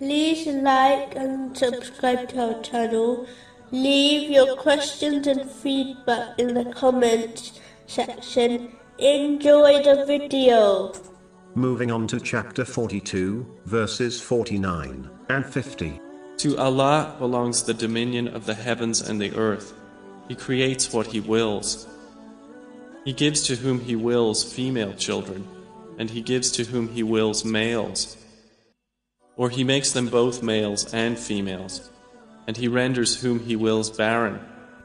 like and subscribe to our channel. Leave your questions and feedback in the comments section. Enjoy the video. Moving on to chapter 42, verses 49 and 50. To Allah belongs the dominion of the heavens and the earth. He creates what He wills. He gives to whom He wills female children, and He gives to whom He wills males. Or He makes them both males and females, and He renders whom He wills barren.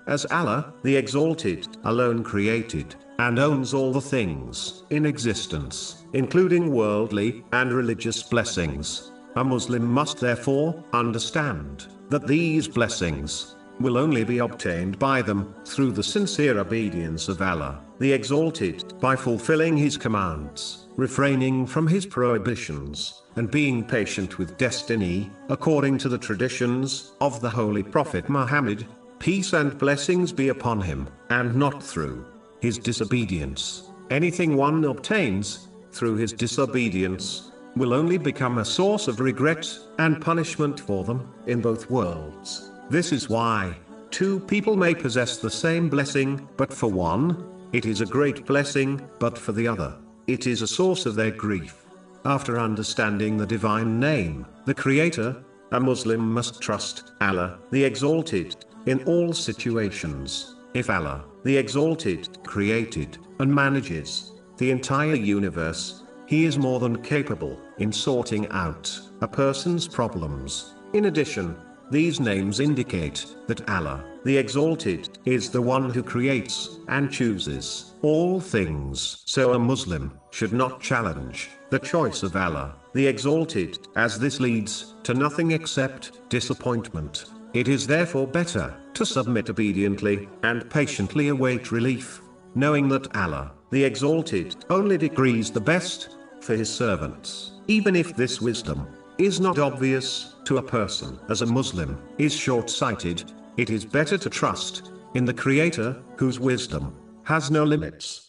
As Allah, the Exalted, alone created and owns all the things in existence, including worldly and religious blessings. A Muslim must therefore understand that these blessings will only be obtained by them through the sincere obedience of Allah, the Exalted, by fulfilling His commands, refraining from His prohibitions, and being patient with destiny, according to the traditions of the Holy Prophet Muhammad, peace and blessings be upon him, and not through his disobedience. Anything one obtains through his disobedience will only become a source of regret and punishment for them in both worlds. This is why two people may possess the same blessing, but for one, it is a great blessing, but for the other, it is a source of their grief. After understanding the divine name, the Creator, a Muslim must trust Allah, the Exalted, in all situations. If Allah, the Exalted, created and manages the entire universe, He is more than capable in sorting out a person's problems. In addition, these names indicate that Allah, the Exalted, is the one who creates and chooses all things. So a Muslim should not challenge the choice of Allah, the Exalted, as this leads to nothing except disappointment. It is therefore better to submit obediently and patiently await relief, knowing that Allah, the Exalted, only decrees the best for His servants, even if this wisdom is not obvious to a person as a Muslim is short-sighted. It is better to trust in the Creator, whose wisdom has no limits.